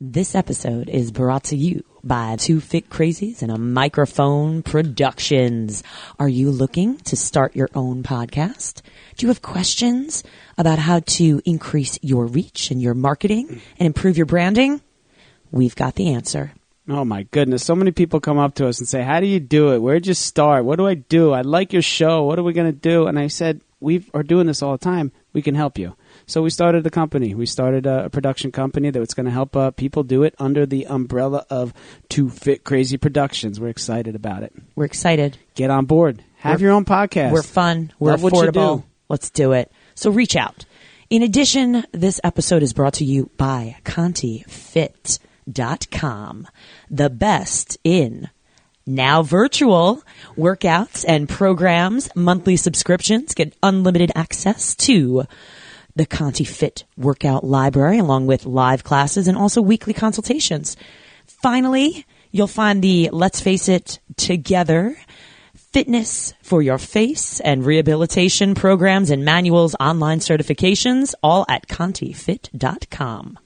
This episode is brought to you by Two Fit Crazies and a Microphone Productions. Are you looking to start your own podcast? Do you have questions about how to increase your reach and your marketing and improve your branding? We've got the answer. Oh my goodness. So many people come up to us and say, How do you do it? Where'd you start? What do I do? I like your show. What are we going to do? And I said, We are doing this all the time. We can help you. So we started the company. We started a, a production company that was going to help uh, people do it under the umbrella of Two Fit Crazy Productions. We're excited about it. We're excited. Get on board. Have We're- your own podcast. We're fun. We're Love affordable. do. Let's do it. So reach out. In addition, this episode is brought to you by ContiFit.com, the best in now virtual workouts and programs, monthly subscriptions, get unlimited access to the Conti Fit workout library along with live classes and also weekly consultations. Finally, you'll find the Let's Face It Together fitness for your face and rehabilitation programs and manuals, online certifications, all at contifit.com.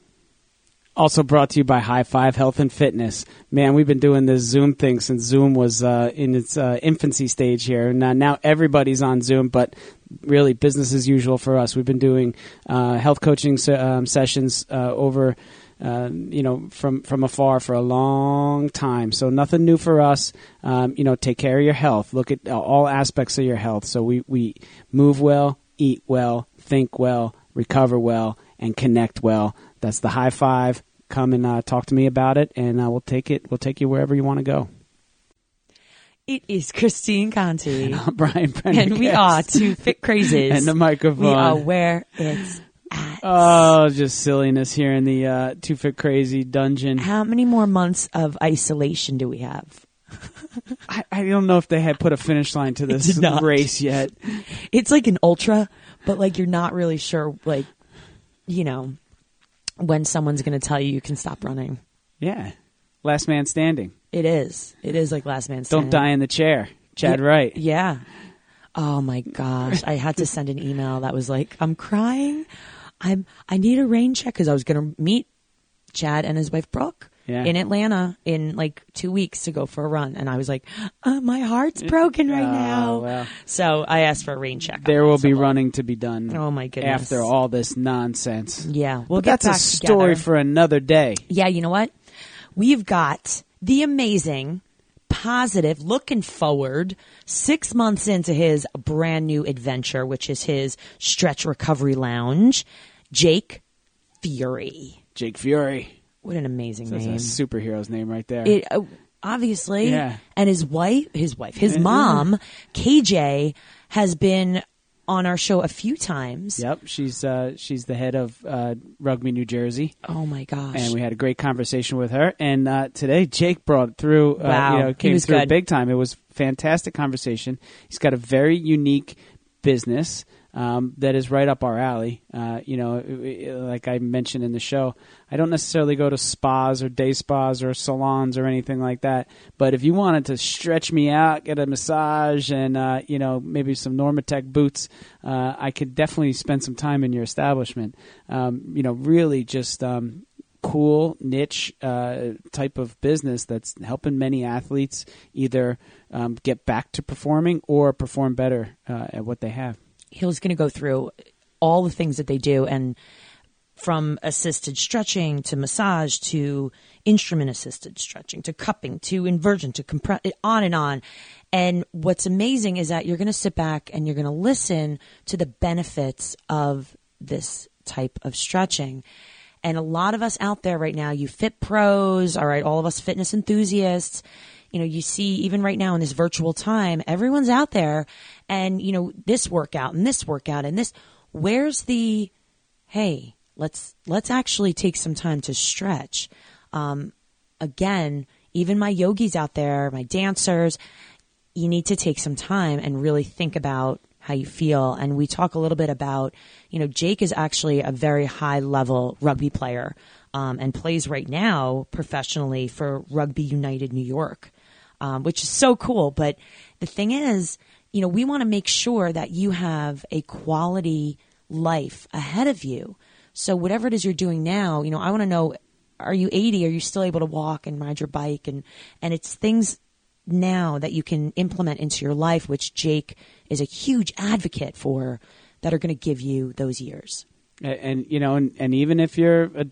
Also brought to you by High Five Health and Fitness. Man, we've been doing this Zoom thing since Zoom was uh, in its uh, infancy stage here. And uh, now everybody's on Zoom, but really business as usual for us. We've been doing uh, health coaching um, sessions uh, over, uh, you know, from from afar for a long time. So nothing new for us. Um, you know, take care of your health. Look at all aspects of your health. So we we move well, eat well, think well, recover well, and connect well. That's the high five. Come and uh, talk to me about it, and uh, we'll take it. We'll take you wherever you want to go. It is Christine Conti. I'm Brian and we are two fit crazies. and the microphone. We are where it's at. Oh, just silliness here in the uh, Two Fit Crazy dungeon. How many more months of isolation do we have? I, I don't know if they had put a finish line to this race yet. It's like an ultra, but like you're not really sure, like, you know, when someone's going to tell you you can stop running. Yeah, last man standing. It is. It is like last man Standing. Don't die in the chair. Chad Yeah. Wright. Yeah. Oh my gosh. I had to send an email that was like, I'm crying. I'm, I need a rain check because I was going to meet Chad and his wife Brooke Yeah. in Atlanta in like two weeks to go for a run. And I was like, uh, my heart's broken right Oh, now. well. So I asked for a rain check. There will be running to be done. Oh my goodness. After all this nonsense. Yeah. We'll that's a story together. for another day. Yeah, you know what? We've got the amazing, positive, looking forward, six months into his brand new adventure, which is his stretch recovery lounge, Jake Fury. Jake Fury. What an amazing That's a name. superhero's name right there. It uh, obviously, Yeah. and his wife, his wife, his Mhm. mom, KJ, has been on our show a few times. Yep, she's uh, she's the head of uh, Rugby New Jersey, Oh my gosh! and we had a great conversation with her. And uh, today, Jake brought through. Uh, Wow, you know, he came was through good. big time. It was fantastic conversation. He's got a very unique business um, that is right up our alley. Uh, you know, like I mentioned in the show, I don't necessarily go to spas or day spas or salons or anything like that. But if you wanted to stretch me out, get a massage, and uh, you know maybe some Normatec boots, uh, I could definitely spend some time in your establishment. Um, you know, really just. Um, cool niche uh, type of business that's helping many athletes either um, get back to performing or perform better uh, at what they have. He was going to go through all the things that they do and from assisted stretching to massage to instrument assisted stretching to cupping to inversion to compress on and on. And what's amazing is that you're going to sit back and you're going to listen to the benefits of this type of stretching. And a lot of us out there right now you fit pros all right all of us fitness enthusiasts you know, you see even right now in this virtual time, everyone's out there and, you know, this workout and this workout and this, where's the, hey, let's, let's actually take some time to stretch. Um, again, even my yogis out there, my dancers, you need to take some time and really think about how you feel. And we talk a little bit about, you know, Jake is actually a very high level rugby player um, and plays right now professionally for Rugby United New York, um, which is so cool. But the thing is, you know, we want to make sure that you have a quality life ahead of you. So whatever it is you're doing now, you know, I want to know are you 80? Are you still able to walk and ride your bike? And, and it's things now that you can implement into your life, which Jake is a huge advocate for, that are going to give you those years. And, and you know, and, and even if you're a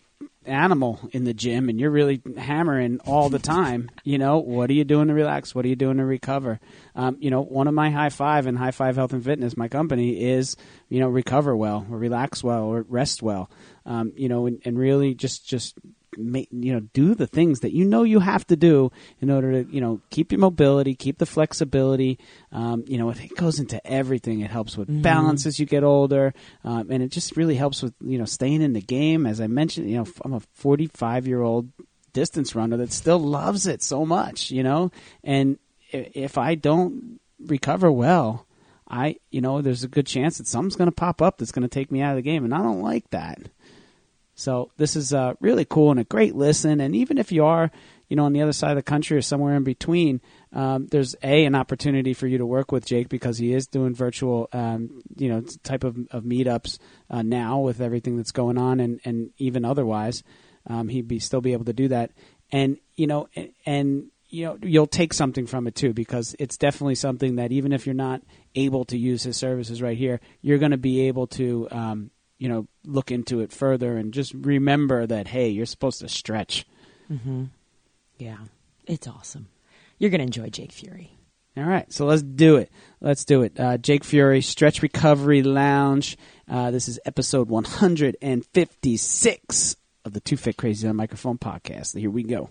animal in the gym and you're really hammering all the time, you know, what are you doing to relax? What are you doing to recover? Um, you know, one of my high five and high five health and fitness, my company is, you know, recover well or relax well or rest well. Um, you know, and, and really just, just make, you know do the things that you know you have to do in order to you know keep your mobility keep the flexibility. Um, you know it, goes into everything it helps with mm-hmm. balance as you get older. Um, and it just really helps with you know staying in the game. As i mentioned you know i'm a 45 year old distance runner that still loves it so much you know? And if i don't recover well I, you know, there's a good chance that something's going to pop up that's going to take me out of the game, and I don't like that. So this is uh, really cool and a great listen. And even if you are, you know, on the other side of the country or somewhere in between, um, there's a an opportunity for you to work with Jake because he is doing virtual, um, you know, type of, of meetups uh, now with everything that's going on, and and even otherwise, um, he'd be still be able to do that. And you know, and, and you know, you'll take something from it too because it's definitely something that even if you're not able to use his services right here, you're going to be able to um, you know look into it further and just remember that hey you're supposed to stretch. Mm-hmm. yeah. It's awesome. You're gonna enjoy jake fury. All right. So let's do it. Let's do it. Uh, jake fury stretch recovery lounge. Uh, this is episode 156 of the two fit crazy on microphone podcast. Here we go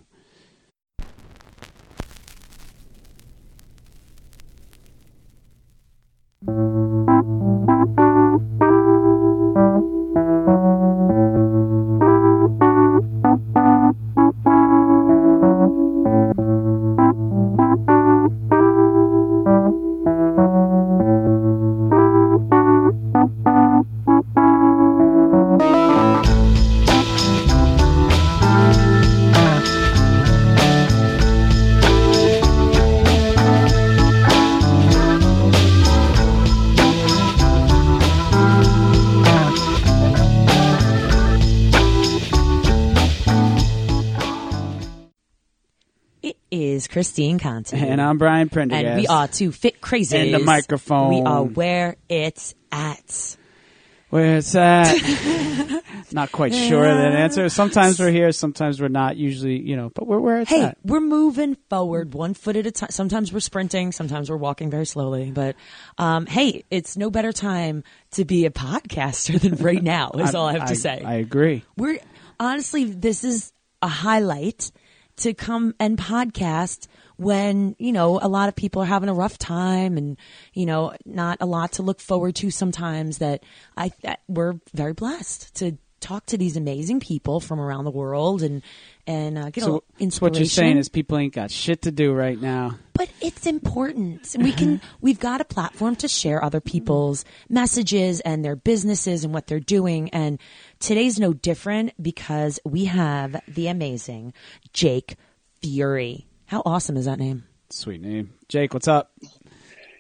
Christine Conti. And I'm Brian Prendergast. And we are two fit crazy. And the microphone. We are where it's at. Where it's at. not quite sure of that answer. Sometimes we're here, sometimes we're not. Usually, you know, but we're where it's hey, at. we're moving forward one foot at a time. Sometimes we're sprinting, sometimes we're walking very slowly. But um, hey, it's no better time to be a podcaster than right now. Is I, all I have to say. I agree. We're honestly, this is a highlight to come and podcast when, you know, a lot of people are having a rough time and, you know, not a lot to look forward to sometimes that I, that we're very blessed to talk to these amazing people from around the world and and uh, get so, a inspiration. what you're saying is people ain't got shit to do right now. But it's important. We can we've got a platform to share other people's messages and their businesses and what they're doing and today's no different because we have the amazing Jake Fury. How awesome is that name? Sweet name. Jake, what's up?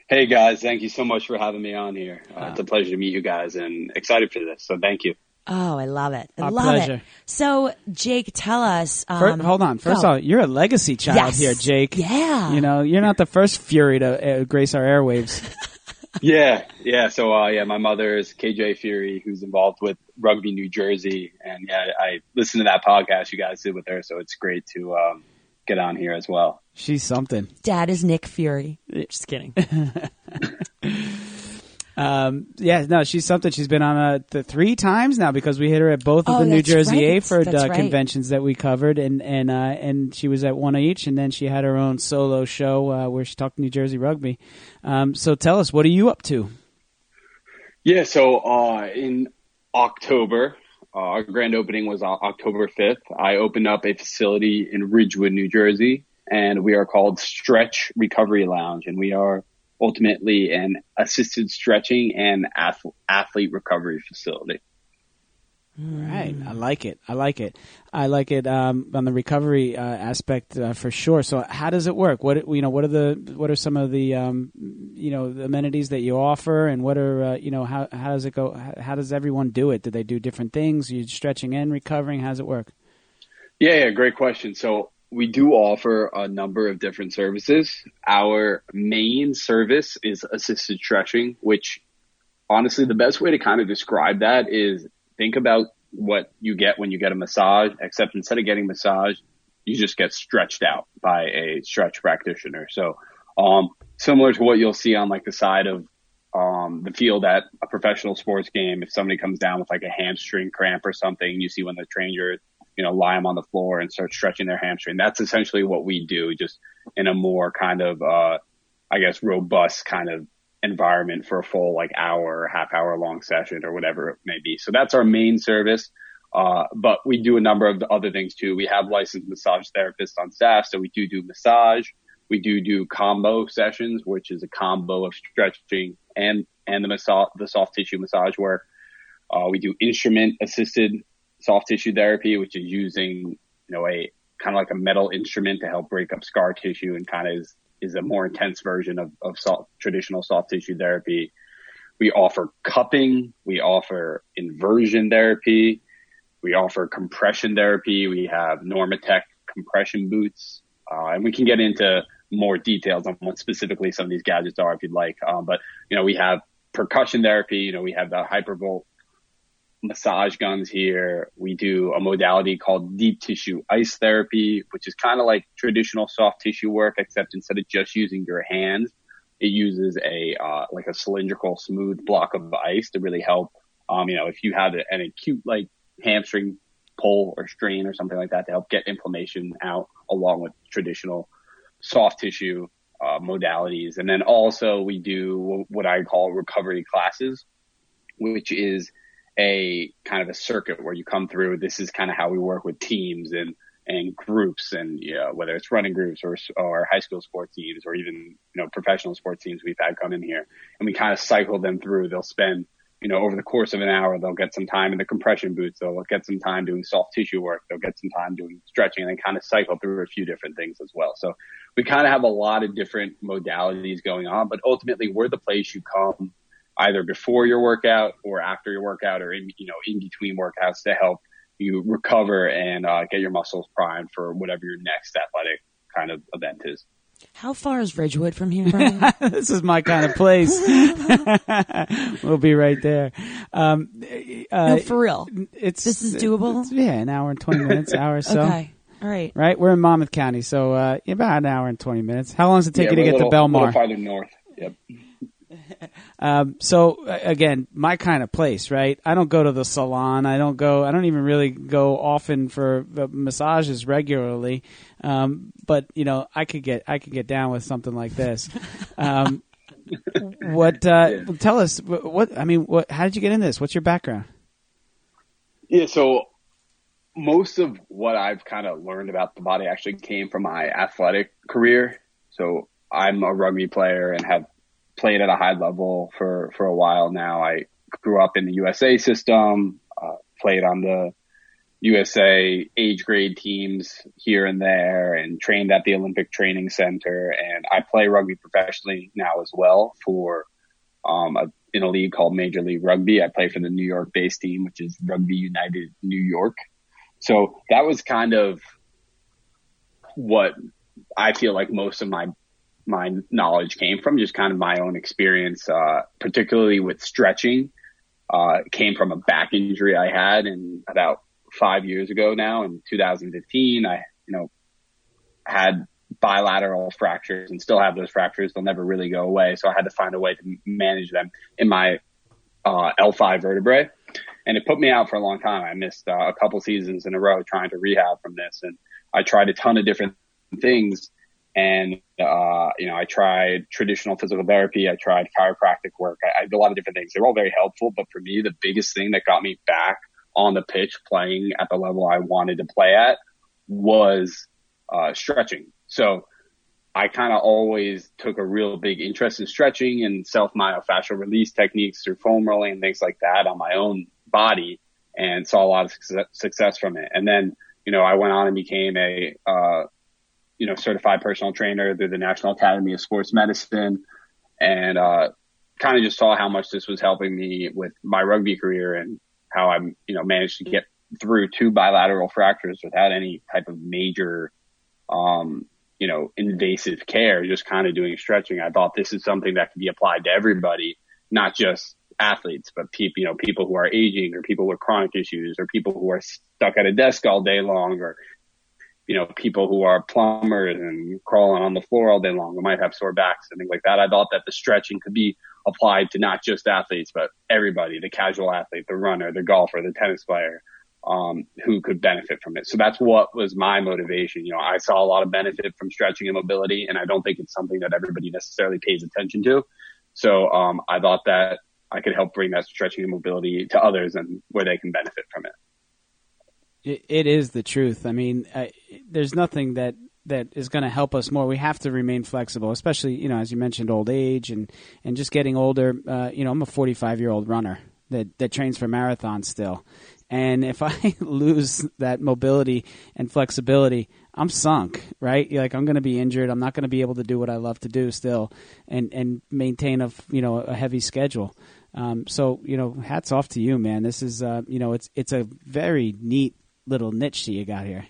Hey guys, thank you so much for having me on here. Uh, It's a pleasure to meet you guys and excited for this. So thank you. Oh, I love it. I Our love pleasure. it. So, Jake, tell us. Um, First, hold on. First go. of all, you're a legacy child Yes. here, Jake. Yeah. You know, you're not the first Fury to uh, grace our airwaves. yeah, yeah. So uh, yeah, my mother is KJ Fury, who's involved with Rugby New Jersey, and yeah, I listened to that podcast you guys did with her, so it's great to um, get on here as well. She's something. Dad is Nick Fury. Just kidding. Um, yeah, no, she's something. She's been on uh, the three times now because we hit her at both of Oh, the New Jersey right. AHPERD That's uh, right. conventions that we covered, and and uh, and she was at one of each, and then she had her own solo show uh, where she talked New Jersey rugby. Um, so tell us, what are you up to? Yeah, so uh, in October, uh, our grand opening was on October 5th. I opened up a facility in Ridgewood, New Jersey, and we are called Stretch Recovery Lounge, and we are ultimately an assisted stretching and ath- athlete recovery facility. Right, I like it. I like it. I like it um, on the recovery uh, aspect uh, for sure. So, how does it work? What you know? What are the what are some of the um, you know the amenities that you offer, and what are uh, you know how how does it go? How, how does everyone do it? Do they do different things? Are you stretching and recovering? How does it work? Yeah, yeah, great question. So we do offer a number of different services. Our main service is assisted stretching, which honestly, the best way to kind of describe that is think about what you get when you get a massage, except instead of getting massage, you just get stretched out by a stretch practitioner. So, um, similar to what you'll see on like the side of, um, the field at a professional sports game. If somebody comes down with like a hamstring cramp or something, you see when the trainer, you know, lie them on the floor and start stretching their hamstring. That's essentially what we do, just in a more kind of, uh, I guess, robust kind of environment for a full like hour, half hour long session or whatever it may be. So that's our main service. Uh, but we do a number of other things too. We have licensed massage therapists on staff. So we do do massage. We do do combo sessions, which is a combo of stretching and, and the massage, the soft tissue massage work. Uh, we do instrument assisted soft tissue therapy, which is using, you know, a kind of like a metal instrument to help break up scar tissue and kind of is is a more intense version of, of soft, traditional soft tissue therapy. We offer cupping. We offer inversion therapy. We offer compression therapy. We have Normatec compression boots. Uh, and we can get into more details on what specifically some of these gadgets are if you'd like. Um, but, you know, we have percussion therapy. You know, we have the hypervolt massage guns here. We do a modality called deep tissue ice therapy, which is kind of like traditional soft tissue work, except instead of just using your hands, it uses a, uh, like a cylindrical smooth block of ice to really help. Um, you know, if you have an acute like hamstring pull or strain or something like that to help get inflammation out along with traditional soft tissue, uh, modalities. And then also we do what I call recovery classes, which is a kind of a circuit where you come through. This is kind of how we work with teams and, and groups and, you know, whether it's running groups or, or high school sports teams or even, you know, professional sports teams we've had come in here and we kind of cycle them through. They'll spend, you know, over the course of an hour, they'll get some time in the compression boots. They'll get some time doing soft tissue work. They'll get some time doing stretching and then kind of cycle through a few different things as well. So we kind of have a lot of different modalities going on, but ultimately we're the place you come either before your workout or after your workout or in, you know, in between workouts to help you recover and uh, get your muscles primed for whatever your next athletic kind of event is. How far is Ridgewood from here, this is my kind of place. we'll be right there. Um, uh, no, for real. It's this is doable. yeah, an hour and twenty minutes, hour or so. Okay. All right. Right. We're in Monmouth County, so uh, about an hour and twenty minutes. How long does it take yeah, you to get little, to Belmar? A little farther north. Yep. Um, so again, my kind of place, right? I don't go to the salon. I don't go. I don't even really go often for massages regularly. Um, but you know, I could get I could get down with something like this. Um, what? Uh, tell us what? I mean, what? How did you get in this? What's your background? Yeah, so most of what I've kind of learned about the body actually came from my athletic career. So I'm a rugby player and have played at a high level for, for a while now. I grew up in the USA system, uh, played on the USA age grade teams here and there and trained at the Olympic Training Center. And I play rugby professionally now as well for, um, a, in a league called Major League Rugby. I play for the New York based team, which is Rugby United New York. So that was kind of what I feel like most of my my knowledge came from, just kind of my own experience, uh, particularly with stretching. Uh, came from a back injury I had in about five years ago now in 2015. I, you know, had bilateral fractures and still have those fractures. They'll never really go away. So I had to find a way to manage them in my, uh, L5 vertebrae. And it put me out for a long time. I missed uh, a couple seasons in a row trying to rehab from this. And I tried a ton of different things and, uh, you know, I tried traditional physical therapy. I tried chiropractic work. I, I did a lot of different things. They're all very helpful. But for me, the biggest thing that got me back on the pitch playing at the level I wanted to play at was, uh, stretching. So I kind of always took a real big interest in stretching and self myofascial release techniques through foam rolling and things like that on my own body and saw a lot of success, success from it. And then, you know, I went on and became a, uh, you know, certified personal trainer through the National Academy of Sports Medicine and, uh, kind of just saw how much this was helping me with my rugby career and how I'm, you know, managed to get through two bilateral fractures without any type of major, um, you know, invasive care, just kind of doing stretching. I thought this is something that could be applied to everybody, not just athletes, but people, you know, people who are aging or people with chronic issues or people who are stuck at a desk all day long or, you know, people who are plumbers and crawling on the floor all day long who might have sore backs and things like that. I thought that the stretching could be applied to not just athletes, but everybody, the casual athlete, the runner, the golfer, the tennis player, um, who could benefit from it. So that's what was my motivation. You know, I saw a lot of benefit from stretching and mobility, and I don't think it's something that everybody necessarily pays attention to. So, um, I thought that I could help bring that stretching and mobility to others and where they can benefit from it. It, it is the truth. I mean, I, there's nothing that that is going to help us more. We have to remain flexible, especially you know as you mentioned, old age and and just getting older. Uh, you know, I'm a 45 year old runner that that trains for marathons still, and if I lose that mobility and flexibility, I'm sunk, right? Like I'm going to be injured. I'm not going to be able to do what I love to do still, and and maintain a you know a heavy schedule. Um, so you know, hats off to you, man. This is uh, you know, it's it's a very neat little niche that you got here.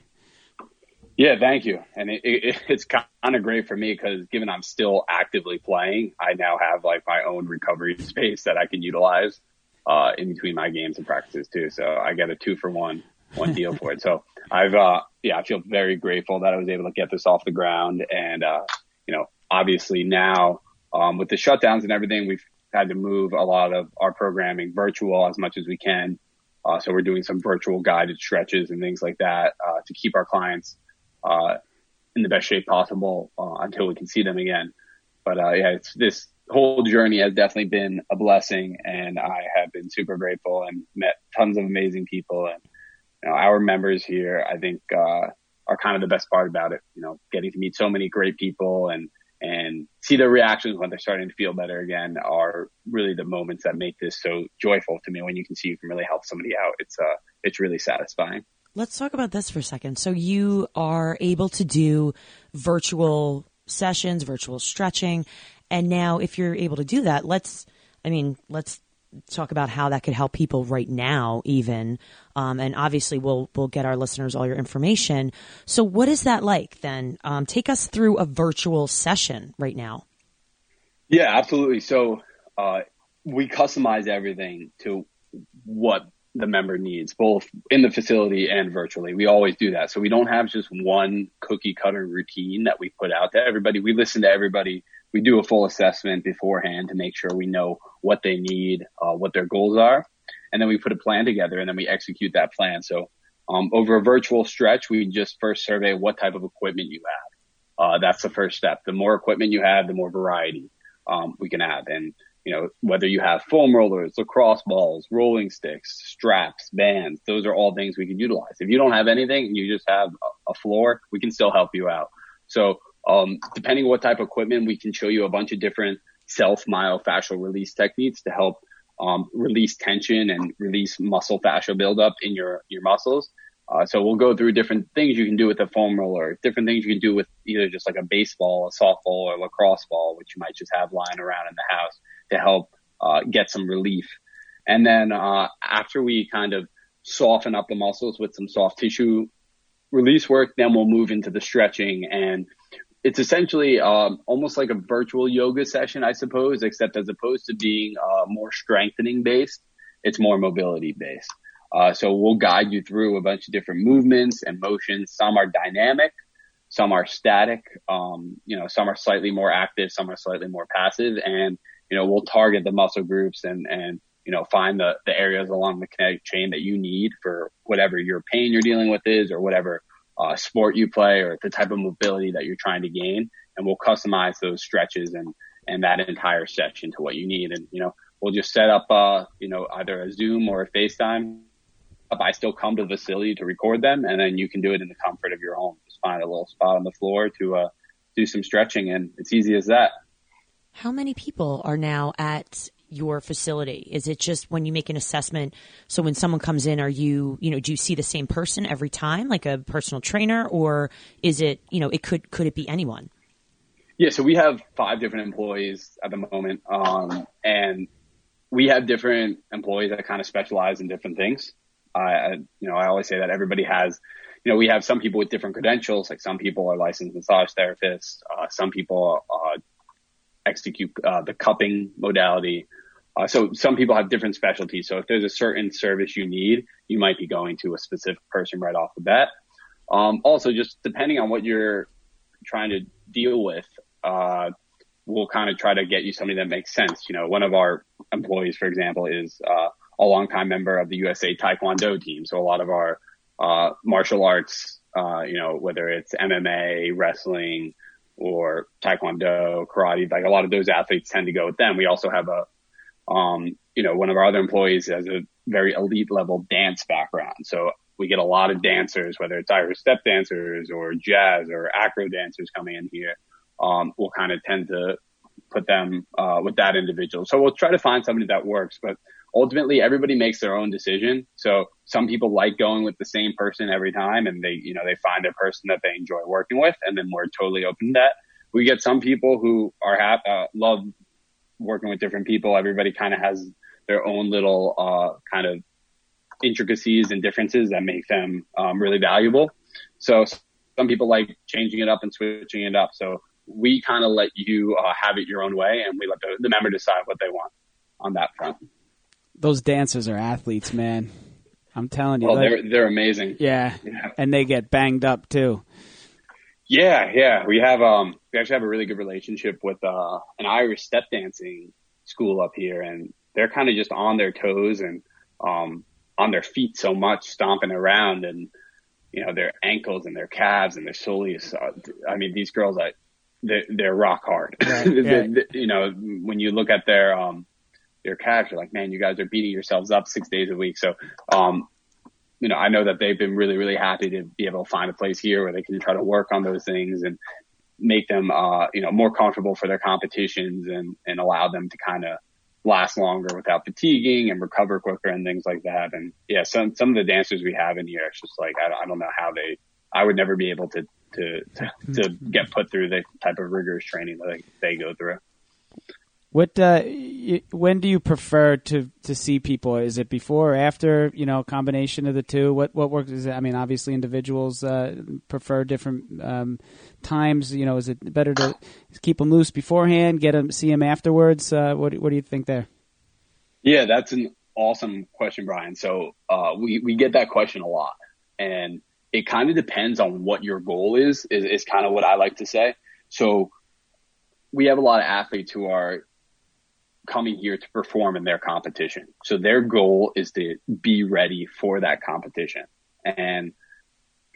Yeah, thank you. And it, it, it's kind of great for me because given I'm still actively playing, I now have like my own recovery space that I can utilize uh, in between my games and practices too. So I get a two for one, one deal for it. So I've, uh, yeah, I feel very grateful that I was able to get this off the ground. And, uh, you know, obviously now, um, with the shutdowns and everything, we've had to move a lot of our programming virtual as much as we can. Uh, so we're doing some virtual guided stretches and things like that, uh, to keep our clients, uh, in the best shape possible, uh, until we can see them again. But, uh, yeah, this whole journey has definitely been a blessing and I have been super grateful and met tons of amazing people and, you know, our members here, I think, uh, are kind of the best part about it, you know, getting to meet so many great people and, and see their reactions when they're starting to feel better again are really the moments that make this so joyful to me when you can see you can really help somebody out. It's uh it's really satisfying. Let's talk about this for a second. So you are able to do virtual sessions, virtual stretching, and now if you're able to do that, let's I mean, let's talk about how that could help people right now even um, and obviously we'll we'll get our listeners all your information. So what is that like then? Um, take us through a virtual session right now. Yeah absolutely. So uh, we customize everything to what the member needs both in the facility and virtually. We always do that. So we don't have just one cookie cutter routine that we put out to everybody we listen to everybody. We do a full assessment beforehand to make sure we know what they need, uh, what their goals are. And then we put a plan together and then we execute that plan. So, um, over a virtual stretch, we just first survey what type of equipment you have. Uh, that's the first step. The more equipment you have, the more variety, um, we can have. And, you know, whether you have foam rollers, lacrosse balls, rolling sticks, straps, bands, those are all things we can utilize. If you don't have anything and you just have a floor, we can still help you out. So um, depending on what type of equipment, we can show you a bunch of different self myofascial release techniques to help um, release tension and release muscle fascia buildup in your your muscles. Uh, so we'll go through different things you can do with a foam roller, different things you can do with either just like a baseball, a softball, or a lacrosse ball, which you might just have lying around in the house to help uh, get some relief. And then uh, after we kind of soften up the muscles with some soft tissue release work, then we'll move into the stretching and it's essentially um, almost like a virtual yoga session, I suppose, except as opposed to being uh, more strengthening based, it's more mobility based. Uh, so we'll guide you through a bunch of different movements and motions. Some are dynamic, some are static. Um, you know, some are slightly more active, some are slightly more passive, and you know we'll target the muscle groups and and you know find the the areas along the kinetic chain that you need for whatever your pain you're dealing with is or whatever uh, sport you play or the type of mobility that you're trying to gain. And we'll customize those stretches and, and that entire session to what you need. And, you know, we'll just set up, uh, you know, either a Zoom or a FaceTime. I still come to the facility to record them and then you can do it in the comfort of your home. Just find a little spot on the floor to, uh, do some stretching and it's easy as that. How many people are now at your facility? Is it just when you make an assessment? So when someone comes in, are you, you know, do you see the same person every time, like a personal trainer, or is it, you know, it could could it be anyone? Yeah, so we have five different employees at the moment, um, and we have different employees that kind of specialize in different things. I, you know, I always say that everybody has, you know, we have some people with different credentials. Like some people are licensed massage therapists. Uh, some people uh, execute uh, the cupping modality. Uh, so some people have different specialties. So if there's a certain service you need, you might be going to a specific person right off the bat. Um, also, just depending on what you're trying to deal with, uh, we'll kind of try to get you something that makes sense. You know, one of our employees, for example, is uh, a longtime member of the USA Taekwondo team. So a lot of our uh, martial arts, uh, you know, whether it's MMA, wrestling, or Taekwondo, karate, like a lot of those athletes tend to go with them. We also have a, um, you know, one of our other employees has a very elite level dance background. So we get a lot of dancers, whether it's Irish step dancers or jazz or acro dancers coming in here. Um, we'll kind of tend to put them, uh, with that individual. So we'll try to find somebody that works, but ultimately everybody makes their own decision. So some people like going with the same person every time and they, you know, they find a person that they enjoy working with and then we're totally open to that. We get some people who are have, uh, love working with different people. Everybody kind of has their own little, uh, kind of intricacies and differences that make them, um, really valuable. So some people like changing it up and switching it up. So we kind of let you, uh, have it your own way and we let the, the member decide what they want on that front those dancers are athletes, man. I'm telling you. Oh, like, they're they're amazing. Yeah. yeah. And they get banged up too. Yeah, yeah. We have um we actually have a really good relationship with uh an Irish step dancing school up here and they're kind of just on their toes and um on their feet so much stomping around and you know their ankles and their calves and their soles uh, I mean these girls I they're, they're rock hard. Right. yeah. you know when you look at their um their calves, you're like, man, you guys are beating yourselves up six days a week. So, um, you know, I know that they've been really, really happy to be able to find a place here where they can try to work on those things and make them, uh, you know, more comfortable for their competitions and, and allow them to kind of last longer without fatiguing and recover quicker and things like that. And yeah, some, some of the dancers we have in here, it's just like, I, I don't know how they, I would never be able to, to, to, to get put through the type of rigorous training that they, they go through. What uh, when do you prefer to to see people? Is it before or after? You know, combination of the two. What what works? Is it, I mean, obviously individuals uh, prefer different um, times. You know, is it better to keep them loose beforehand, get them see them afterwards? Uh, what what do you think there? Yeah, that's an awesome question, Brian. So uh, we we get that question a lot, and it kind of depends on what your goal is. Is is kind of what I like to say. So we have a lot of athletes who are coming here to perform in their competition. So their goal is to be ready for that competition. And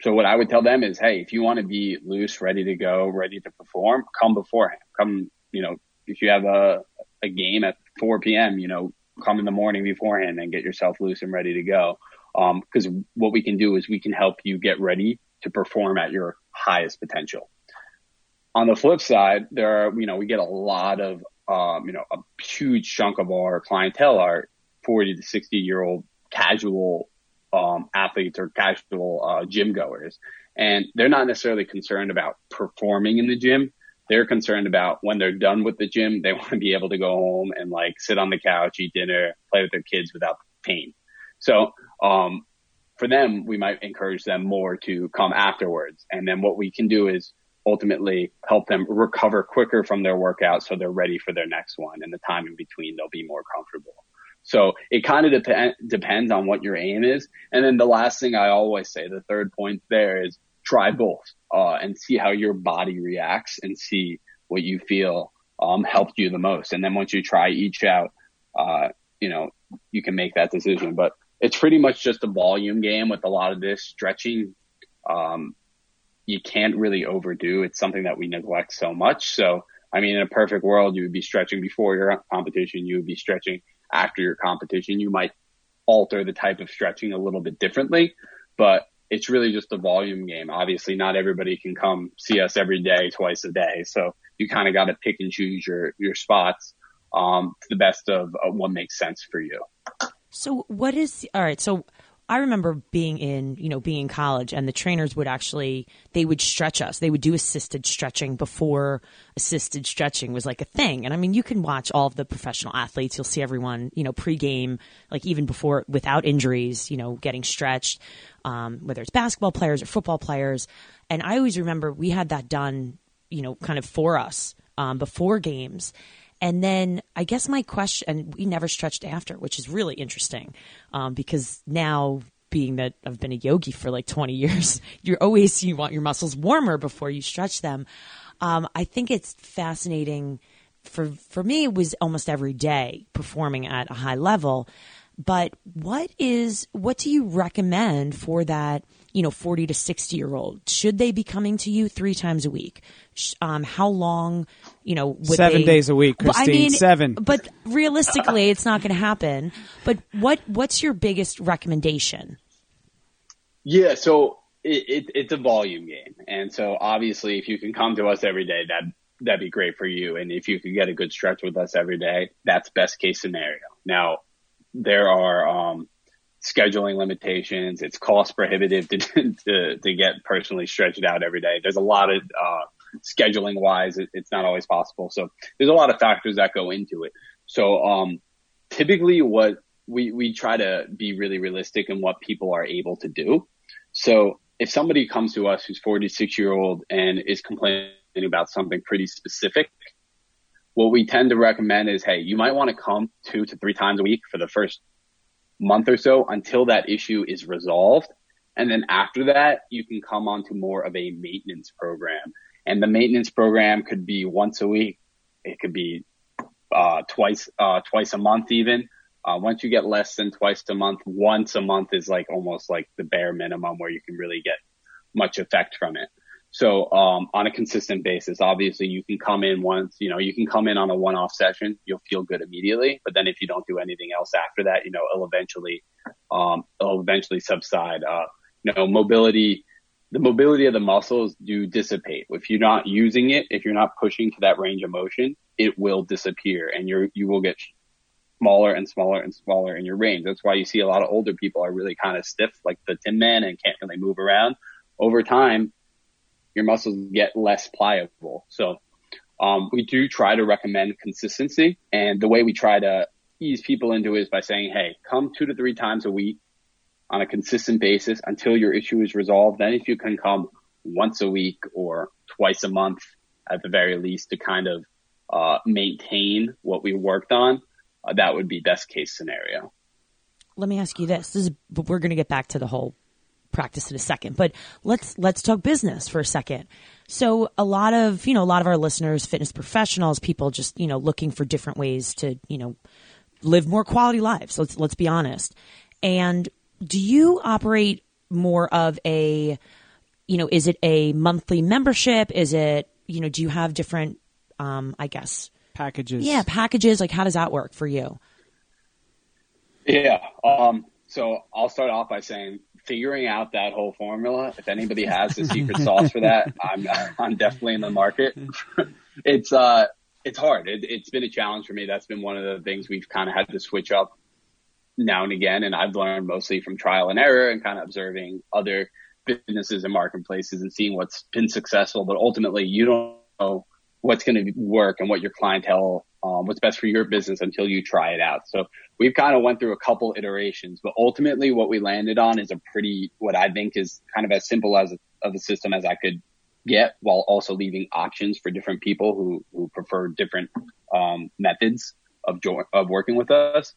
so what I would tell them is, hey, if you want to be loose, ready to go, ready to perform, come beforehand. Come, you know, if you have a, a game at 4 p.m., you know, come in the morning beforehand and get yourself loose and ready to go. Um, cause what we can do is we can help you get ready to perform at your highest potential. On the flip side, there are, you know, we get a lot of um, you know, a huge chunk of our clientele are 40 to 60 year old casual, um, athletes or casual, uh, gym goers. And they're not necessarily concerned about performing in the gym. They're concerned about when they're done with the gym, they want to be able to go home and like sit on the couch, eat dinner, play with their kids without pain. So, um, for them, we might encourage them more to come afterwards. And then what we can do is ultimately help them recover quicker from their workout so they're ready for their next one and the time in between they'll be more comfortable. So it kind of dep- depends on what your aim is. And then the last thing I always say, the third point there is try both, uh, and see how your body reacts and see what you feel, um, helped you the most. And then once you try each out, uh, you know, you can make that decision, but it's pretty much just a volume game with a lot of this stretching. Um, you can't really overdo. It's something that we neglect so much. So, I mean, in a perfect world, you would be stretching before your competition. You would be stretching after your competition. You might alter the type of stretching a little bit differently, but it's really just a volume game. Obviously, not everybody can come see us every day, twice a day. So you kind of got to pick and choose your, your spots, um, to the best of, of what makes sense for you. So what is, all right. So I remember being in, you know, being in college and the trainers would actually, they would stretch us. They would do assisted stretching before assisted stretching was like a thing. And I mean, you can watch all of the professional athletes. You'll see everyone, you know, pregame, like even before, without injuries, you know, getting stretched, um, whether it's basketball players or football players. And I always remember we had that done, you know, kind of for us, um, before games. And then I guess my question, and we never stretched after, which is really interesting um, because now being that I've been a yogi for like 20 years, you're always, you want your muscles warmer before you stretch them. Um, I think it's fascinating. For, for me, it was almost every day performing at a high level. But what is, what do you recommend for that, you know, 40 to 60 year old? Should they be coming to you three times a week? Um, how long, you know, seven they, days a week, Christine. I mean, seven. But realistically, it's not going to happen. But what, what's your biggest recommendation? Yeah. So it, it, it's a volume game. And so obviously if you can come to us every day, that, that'd be great for you. And if you could get a good stretch with us every day, that's best case scenario. Now, there are um, scheduling limitations. It's cost prohibitive to, to, to get personally stretched out every day. There's a lot of uh, scheduling wise, it, it's not always possible. So there's a lot of factors that go into it. So um, typically, what we we try to be really realistic in what people are able to do. So if somebody comes to us who's 46 year old and is complaining about something pretty specific, what we tend to recommend is, hey, you might want to come two to three times a week for the first month or so until that issue is resolved. And then after that, you can come onto more of a maintenance program. And the maintenance program could be once a week. It could be, uh, twice, uh, twice a month even. Uh, once you get less than twice a month, once a month is like almost like the bare minimum where you can really get much effect from it. So, um, on a consistent basis, obviously you can come in once, you know, you can come in on a one-off session. You'll feel good immediately. But then if you don't do anything else after that, you know, it'll eventually, um, it'll eventually subside. Uh, you know, mobility, the mobility of the muscles do dissipate. If you're not using it, if you're not pushing to that range of motion, it will disappear and you're, you will get smaller and smaller and smaller in your range. That's why you see a lot of older people are really kind of stiff, like the Tin Man and can't really move around. Over time, your muscles get less pliable. So, um, we do try to recommend consistency. And the way we try to ease people into is by saying, Hey, come two to three times a week on a consistent basis until your issue is resolved. Then if you can come once a week or twice a month at the very least to kind of, uh, maintain what we worked on, uh, that would be best case scenario. Let me ask you this. This is, we're going to get back to the whole practice in a second, but let's let's talk business for a second. So a lot of, you know, a lot of our listeners, fitness professionals, people just, you know, looking for different ways to, you know, live more quality lives. Let's let's be honest. And do you operate more of a you know, is it a monthly membership? Is it, you know, do you have different um I guess packages? Yeah, packages. Like how does that work for you? Yeah. Um so I'll start off by saying figuring out that whole formula. If anybody has the secret sauce for that, I'm I'm definitely in the market. it's uh it's hard. It, it's been a challenge for me. That's been one of the things we've kind of had to switch up now and again. And I've learned mostly from trial and error and kind of observing other businesses and marketplaces and seeing what's been successful. But ultimately, you don't know what's going to work and what your clientele, um, what's best for your business until you try it out. So we've kind of went through a couple iterations, but ultimately what we landed on is a pretty, what I think is kind of as simple as of a system as I could get while also leaving options for different people who, who prefer different, um, methods of, jo- of working with us.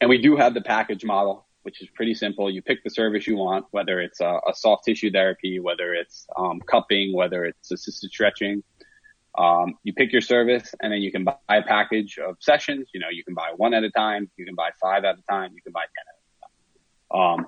And we do have the package model, which is pretty simple. You pick the service you want, whether it's a, a soft tissue therapy, whether it's, um, cupping, whether it's assisted stretching. Um, you pick your service and then you can buy a package of sessions. You know, you can buy one at a time. You can buy five at a time. You can buy 10 at a time. Um,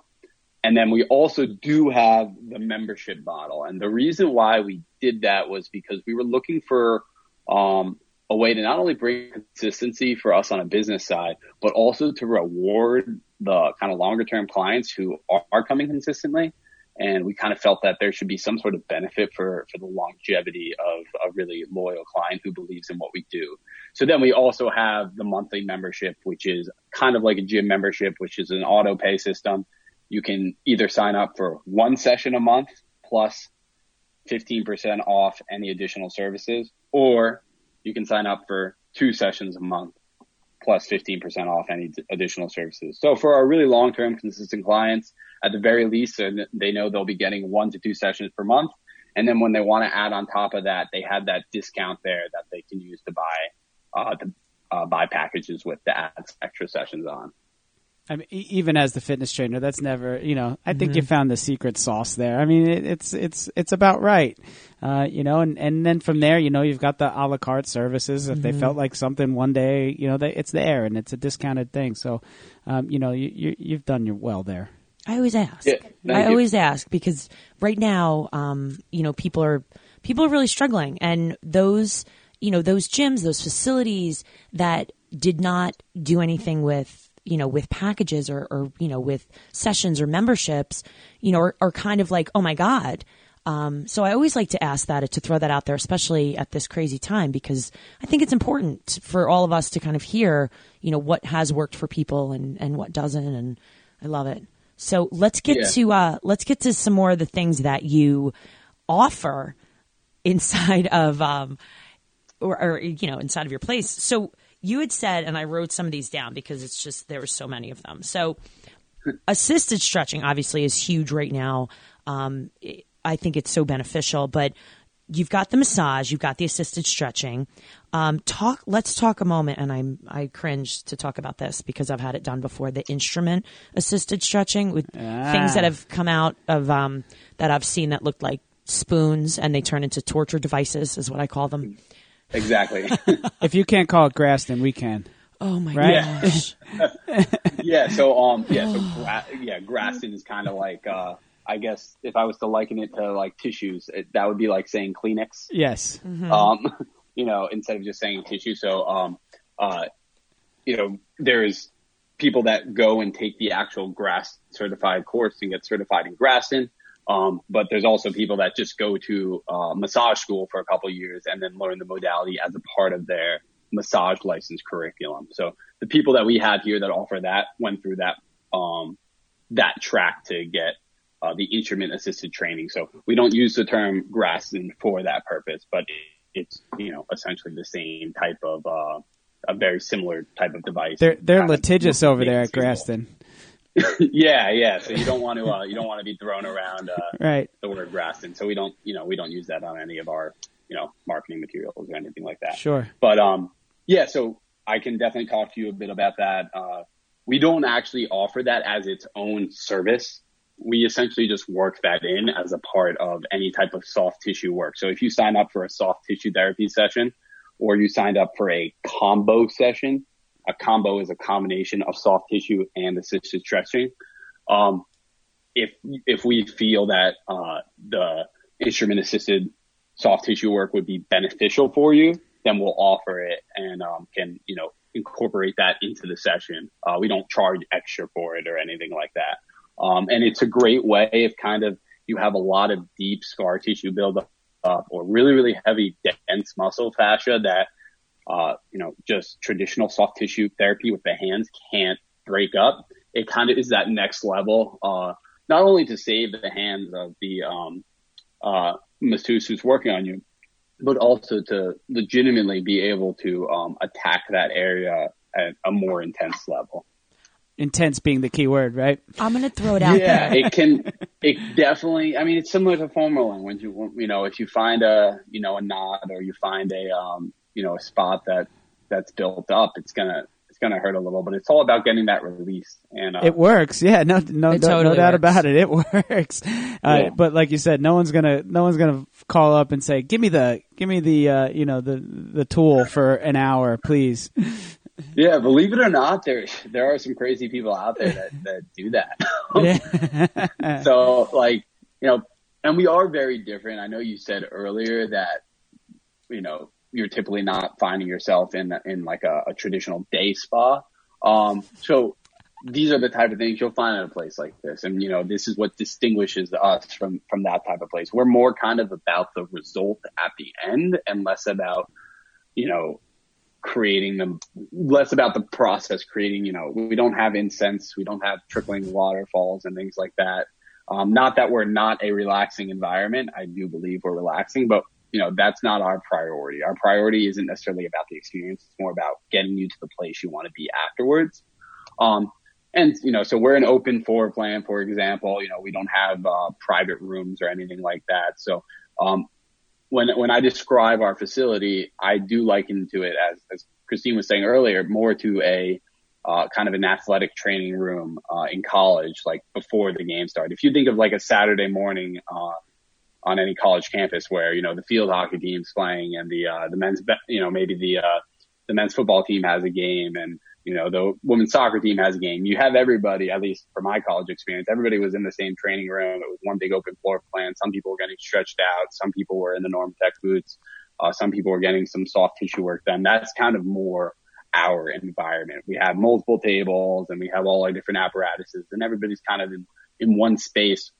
and then we also do have the membership model. And the reason why we did that was because we were looking for, um, a way to not only bring consistency for us on a business side, but also to reward the kind of longer term clients who are, are coming consistently and we kind of felt that there should be some sort of benefit for, for the longevity of a really loyal client who believes in what we do. So then we also have the monthly membership, which is kind of like a gym membership, which is an auto pay system. you can either sign up for one session a month plus 15% off any additional services, or you can sign up for two sessions a month plus 15% off any additional services. So for our really long-term consistent clients, at the very least, they know they'll be getting one to two sessions per month. And then when they want to add on top of that, they have that discount there that they can use to buy, uh, to uh, buy packages with the add extra sessions on. I mean, even as the fitness trainer, that's never, you know, I think mm-hmm. you found the secret sauce there. I mean, it, it's, it's, it's about right. Uh, you know, and, and then from there, you know, you've got the a la carte services. If mm-hmm. they felt like something one day, you know, they, it's there and it's a discounted thing. So, um, you know, you, you, have done your well there. I always ask. Yeah, I always ask because right now, um, you know, people are, people are really struggling and those, you know, those gyms, those facilities that did not do anything with you know, with packages or, or, you know, with sessions or memberships, you know, are, are kind of like, oh my God. Um, so I always like to ask that, to throw that out there, especially at this crazy time, because I think it's important for all of us to kind of hear, you know, what has worked for people and, and what doesn't. And I love it. So let's get yeah. to, uh, let's get to some more of the things that you offer inside of, um, or, or, you know, inside of your place. So you had said, and I wrote some of these down because it's just there were so many of them. So, assisted stretching obviously is huge right now. Um, I think it's so beneficial, but you've got the massage, you've got the assisted stretching. Um, talk. Let's talk a moment, and I'm I cringe to talk about this because I've had it done before. The instrument assisted stretching with ah. things that have come out of um, that I've seen that looked like spoons, and they turn into torture devices, is what I call them. Exactly. if you can't call it grass, then we can. Oh my right? gosh. Yeah. yeah. So um yeah so gra- yeah Graston is kind of like uh I guess if I was to liken it to like tissues, it, that would be like saying Kleenex. Yes. Mm-hmm. Um, you know, instead of just saying tissue. So um uh you know there's people that go and take the actual Graston certified course and get certified in Graston. Um, but there's also people that just go to uh, massage school for a couple years and then learn the modality as a part of their massage license curriculum. So the people that we have here that offer that went through that um, that track to get uh, the instrument assisted training. So we don't use the term Graston for that purpose, but it's you know essentially the same type of uh, a very similar type of device. They're they're litigious over there at Graston. yeah, yeah. So you don't want to uh, you don't want to be thrown around uh, right. the word Graston. So we don't you know we don't use that on any of our you know marketing materials or anything like that. Sure. But um yeah, so I can definitely talk to you a bit about that. Uh, we don't actually offer that as its own service. We essentially just work that in as a part of any type of soft tissue work. So if you sign up for a soft tissue therapy session or you signed up for a combo session, a combo is a combination of soft tissue and assisted stretching. Um, if if we feel that uh, the instrument assisted soft tissue work would be beneficial for you, then we'll offer it and um, can you know incorporate that into the session. Uh, we don't charge extra for it or anything like that. Um, and it's a great way if kind of you have a lot of deep scar tissue buildup or really really heavy dense muscle fascia that uh, you know, just traditional soft tissue therapy with the hands can't break up. It kind of is that next level, uh, not only to save the hands of the, um, uh, masseuse who's working on you, but also to legitimately be able to, um, attack that area at a more intense level. Intense being the key word, right? I'm going to throw it out yeah, there. it can, it definitely, I mean, it's similar to foam rolling when you, you know, if you find a, you know, a knot or you find a, um, you know, a spot that that's built up, it's gonna it's gonna hurt a little. But it's all about getting that release. And uh, it works. Yeah, no, no, no, totally no doubt about it. It works. Uh, yeah. But like you said, no one's gonna no one's gonna call up and say, "Give me the give me the uh, you know the the tool for an hour, please." Yeah, believe it or not, there there are some crazy people out there that that do that. so like you know, and we are very different. I know you said earlier that you know you're typically not finding yourself in in like a, a traditional day spa. Um, so these are the type of things you'll find at a place like this, and you know this is what distinguishes us from from that type of place. We're more kind of about the result at the end and less about you know creating them, less about the process creating, you know, we don't have incense, we don't have trickling waterfalls and things like that. Um, not that we're not a relaxing environment. I do believe we're relaxing, but you know, that's not our priority. Our priority isn't necessarily about the experience. It's more about getting you to the place you want to be afterwards. Um, and, you know, so we're an open floor plan, for example, you know, we don't have, uh, private rooms or anything like that. So, um, when, when I describe our facility, I do liken to it as, as Christine was saying earlier, more to a, uh, kind of an athletic training room, uh, in college, like before the game started. If you think of like a Saturday morning, uh, on any college campus where, you know, the field hockey team's playing and the, uh, the men's, you know, maybe the, uh, the men's football team has a game and, you know, the women's soccer team has a game. You have everybody, at least for my college experience, everybody was in the same training room. It was one big open floor plan. Some people were getting stretched out. Some people were in the NormaTec boots. Uh, some people were getting some soft tissue work done. That's kind of more our environment. We have multiple tables and we have all our different apparatuses and everybody's kind of in, in one space,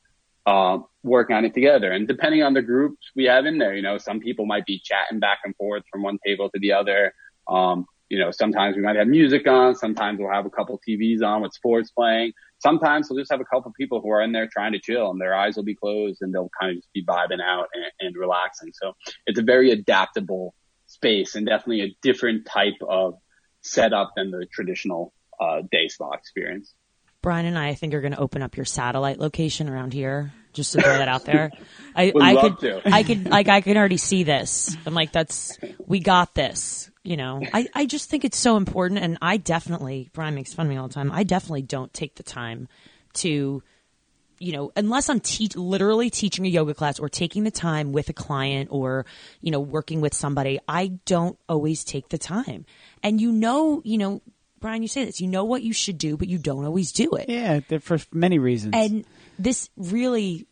uh, working on it together. And depending on the groups we have in there, you know, some people might be chatting back and forth from one table to the other. Um, you know, sometimes we might have music on. Sometimes we'll have a couple TVs on with sports playing. Sometimes we'll just have a couple people who are in there trying to chill and their eyes will be closed and they'll kind of just be vibing out and, and relaxing. So it's a very adaptable space and definitely a different type of setup than the traditional, uh, day spa experience. Brian and I, I think, are going to open up your satellite location around here. Just to throw that out there. I, I could, to. I could, like, I can already see this. I'm like, that's, we got this. You know, I, I just think it's so important. And I definitely, Brian makes fun of me all the time. I definitely don't take the time to, you know, unless I'm teach literally teaching a yoga class or taking the time with a client or, you know, working with somebody, I don't always take the time. And you know, you know, Brian, you say this, you know what you should do, but you don't always do it. Yeah, for many reasons. And this really,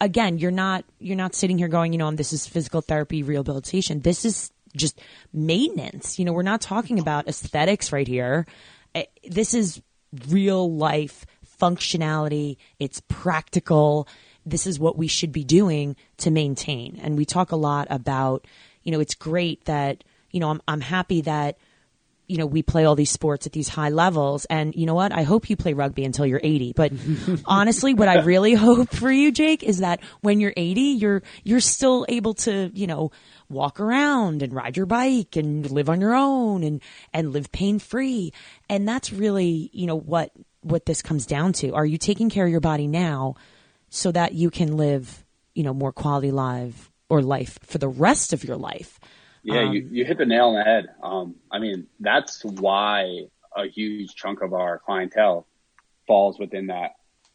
again, you're not, you're not sitting here going, you know, this is physical therapy rehabilitation. This is just maintenance. You know, we're not talking about aesthetics right here. Eh, This is real life functionality. It's practical. This is what we should be doing to maintain. And we talk a lot about, you know, it's great that, you know, I'm, I'm happy that, you know, we play all these sports at these high levels. And you know what? I hope you play rugby until you're 80. But honestly, what I really hope for you, Jake, is that when you're 80, you're, you're still able to, you know, walk around and ride your bike and live on your own and, and live pain free. And that's really, you know, what, what this comes down to. Are you taking care of your body now so that you can live, you know, more quality life or life for the rest of your life? Yeah, you, you hit the nail on the head. Um, I mean, that's why a huge chunk of our clientele falls within that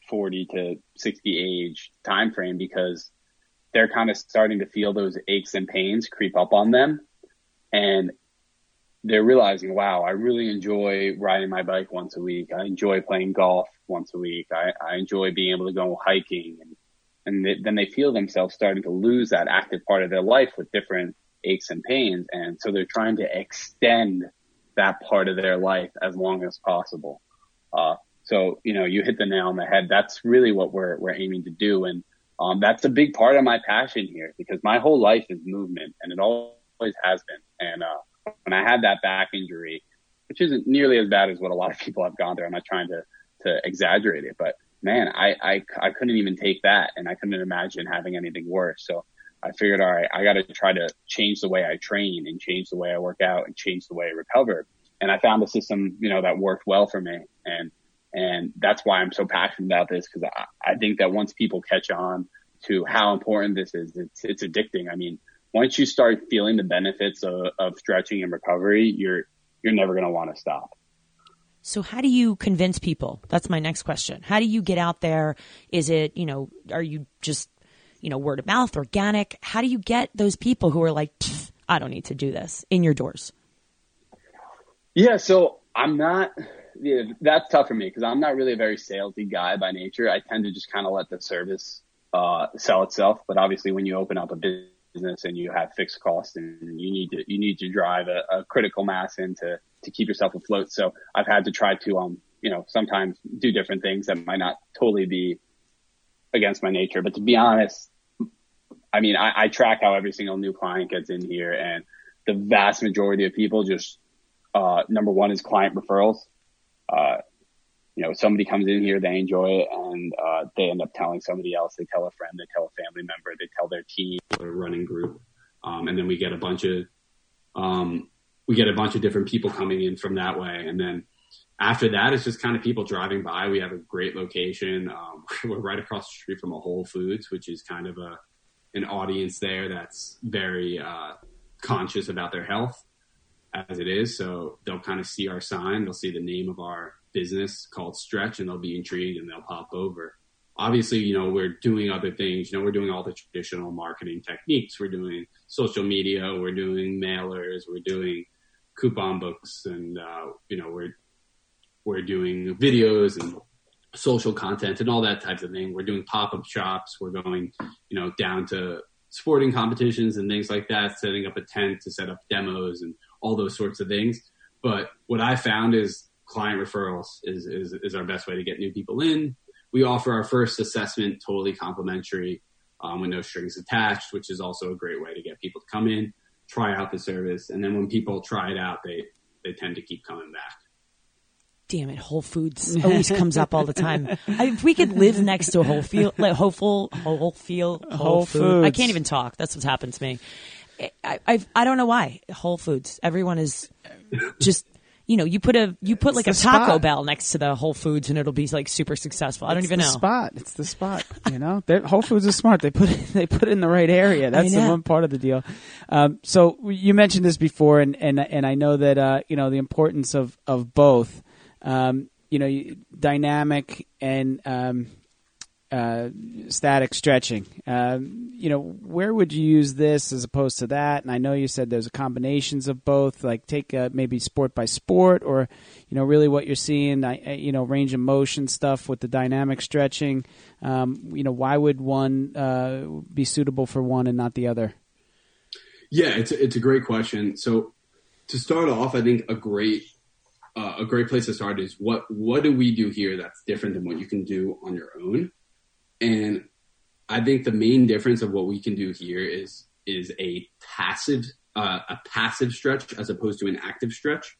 40 to 60 age time frame because they're kind of starting to feel those aches and pains creep up on them and they're realizing, wow, I really enjoy riding my bike once a week. I enjoy playing golf once a week. I, I enjoy being able to go hiking and, and they, then they feel themselves starting to lose that active part of their life with different aches and pains. And so they're trying to extend that part of their life as long as possible. Uh, so, you know, you hit the nail on the head. That's really what we're, we're aiming to do. And, um, that's a big part of my passion here because my whole life is movement and it always has been. And, uh, when I had that back injury, which isn't nearly as bad as what a lot of people have gone through, I'm not trying to, to exaggerate it, but man, I, I, I couldn't even take that and I couldn't imagine having anything worse. So I figured, all right, I got to try to change the way I train and change the way I work out and change the way I recover. And I found a system, you know, that worked well for me. And, and that's why I'm so passionate about this because I, I think that once people catch on to how important this is, it's, it's addicting. I mean, once you start feeling the benefits of, of stretching and recovery, you're, you're never going to want to stop. So how do you convince people? That's my next question. How do you get out there? Is it, you know, are you just, you know, word of mouth, organic? How do you get those people who are like, I don't need to do this in your doors? Yeah. So I'm not, that's tough for me because I'm not really a very salesy guy by nature. I tend to just kind of let the service, uh, sell itself. But obviously when you open up a business and you have fixed costs and you need to, you need to drive a, a critical mass into, to keep yourself afloat. So I've had to try to, um, you know, sometimes do different things that might not totally be against my nature. But to be honest, I mean, I, I track how every single new client gets in here and the vast majority of people just, uh, number one is client referrals. Uh, you know, somebody comes in here, they enjoy it, and uh, they end up telling somebody else. They tell a friend, they tell a family member, they tell their team or running group, um, and then we get a bunch of um, we get a bunch of different people coming in from that way, and then after that, it's just kind of people driving by. We have a great location. Um, we're right across the street from a Whole Foods, which is kind of a an audience there that's very uh, conscious about their health as it is. So they'll kind of see our sign, they'll see the name of our business called Stretch, and they'll be intrigued and they'll pop over. Obviously, you know, we're doing other things. You know, we're doing all the traditional marketing techniques. We're doing social media. We're doing mailers. We're doing coupon books, and uh, you know, we're we're doing videos and social content and all that types of thing. We're doing pop up shops. We're going, you know, down to sporting competitions and things like that, setting up a tent to set up demos and all those sorts of things. But what I found is client referrals is, is, is our best way to get new people in. We offer our first assessment totally complimentary um, with no strings attached, which is also a great way to get people to come in, try out the service. And then when people try it out, they, they tend to keep coming back damn it, Whole Foods always comes up all the time. I, if we could live next to a Whole Field, like Whole Whole Field, Whole, Whole Food. Foods. I can't even talk. That's what's happened to me. I, I I don't know why Whole Foods. Everyone is just you know you put a you put like a Taco spot. Bell next to the Whole Foods and it'll be like super successful. I don't It's even the know. spot. It's the spot. You know, They're, Whole Foods is smart. They put it, they put it in the right area. That's the one part of the deal. Um, so you mentioned this before, and and and I know that uh, you know the importance of of both. Um, you know, dynamic and um, uh, static stretching. Um, you know, where would you use this as opposed to that? And I know you said there's combinations of both. Like take uh, maybe sport by sport, or you know, really what you're seeing. I- You know, range of motion stuff with the dynamic stretching. Um, you know, why would one uh, be suitable for one and not the other? Yeah, it's a, it's a great question. So to start off, I think a great uh, a great place to start is what what do we do here that's different than what you can do on your own? And I think the main difference of what we can do here is is a passive uh, a passive stretch as opposed to an active stretch.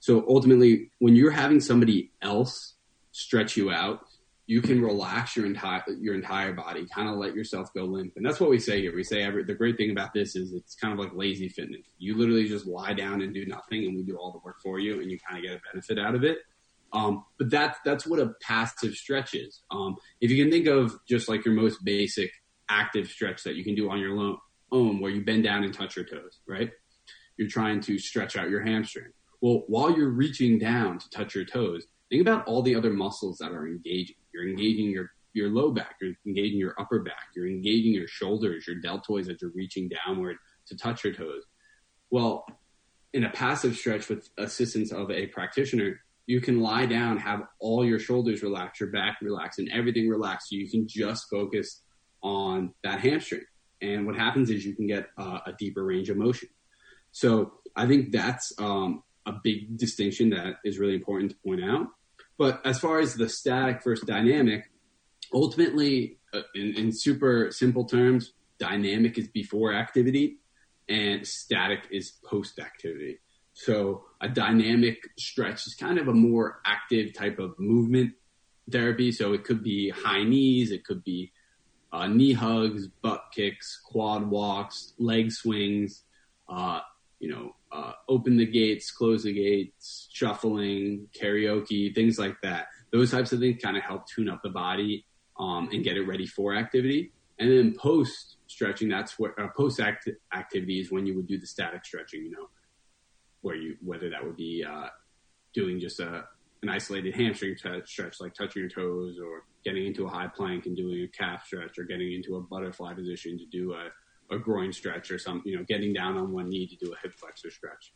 So ultimately, when you're having somebody else stretch you out, you can relax your entire your entire body, kind of let yourself go limp, and that's what we say here. We say every, the great thing about this is it's kind of like lazy fitness. You literally just lie down and do nothing, and we do all the work for you, and you kind of get a benefit out of it. Um, but that's that's what a passive stretch is. Um, if you can think of just like your most basic active stretch that you can do on your own, where you bend down and touch your toes, right? You're trying to stretch out your hamstring. Well, while you're reaching down to touch your toes, think about all the other muscles that are engaging. You're engaging your your low back, you're engaging your upper back, you're engaging your shoulders, your deltoids as you're reaching downward to touch your toes. Well, in a passive stretch with assistance of a practitioner, you can lie down, have all your shoulders relax, your back relax, and everything relax. So you can just focus on that hamstring. And what happens is you can get uh, a deeper range of motion. So I think that's um, a big distinction that is really important to point out. But as far as the static versus dynamic, ultimately, uh, in, in super simple terms, dynamic is before activity and static is post activity. So a dynamic stretch is kind of a more active type of movement therapy. So it could be high knees, it could be uh, knee hugs, butt kicks, quad walks, leg swings, uh, you know, uh, open the gates, close the gates, shuffling, karaoke, things like that. Those types of things kind of help tune up the body um, and get it ready for activity. And then post stretching, that's what uh, post act- activity is when you would do the static stretching, you know, where you whether that would be uh, doing just a an isolated hamstring stretch, like touching your toes, or getting into a high plank and doing a calf stretch, or getting into a butterfly position to do a, a groin stretch, or some, you know, getting down on one knee to do a hip flexor stretch.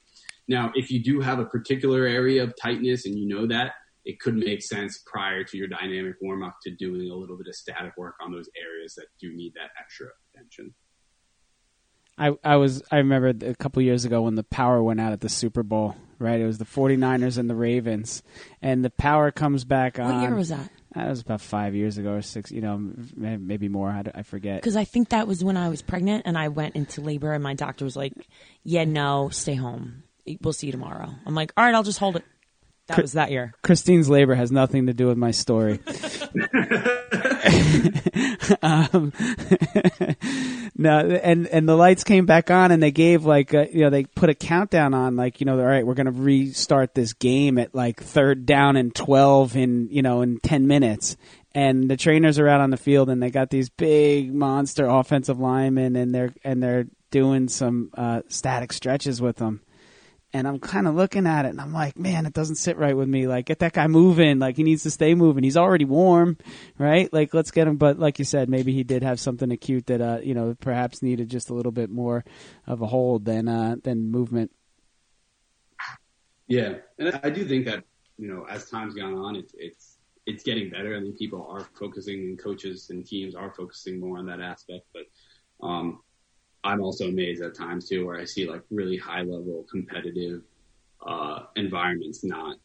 Now, if you do have a particular area of tightness and you know that, it could make sense prior to your dynamic warm up to doing a little bit of static work on those areas that do need that extra attention. I, I was I remember a couple years ago when the power went out at the Super Bowl, right? It was the 49ers and the Ravens, and the power comes back on. What year was that? That was about five years ago or six, you know, maybe more. I, I forget. Because I think that was when I was pregnant and I went into labor, and my doctor was like, "Yeah, no, stay home. We'll see you tomorrow." I'm like, "All right, I'll just hold it." That was that year. Christine's labor has nothing to do with my story. um, no, and and the lights came back on, and they gave like a, you know they put a countdown on, like you know, all right, we're gonna restart this game at like third down and twelve in you know in ten minutes, and the trainers are out on the field, and they got these big monster offensive linemen, and they're and they're doing some uh, static stretches with them and I'm kind of looking at it and I'm like, man, it doesn't sit right with me. Like, get that guy moving. Like, he needs to stay moving. He's already warm, right? Like, let's get him. But like you said, maybe he did have something acute that, uh, you know, perhaps needed just a little bit more of a hold than, uh, than movement. Yeah. And I do think that, you know, as time's gone on, it's, it's, it's getting better. I think people are focusing and coaches and teams are focusing more on that aspect, but, um, I'm also amazed at times too, where I see like really high level competitive uh, environments not,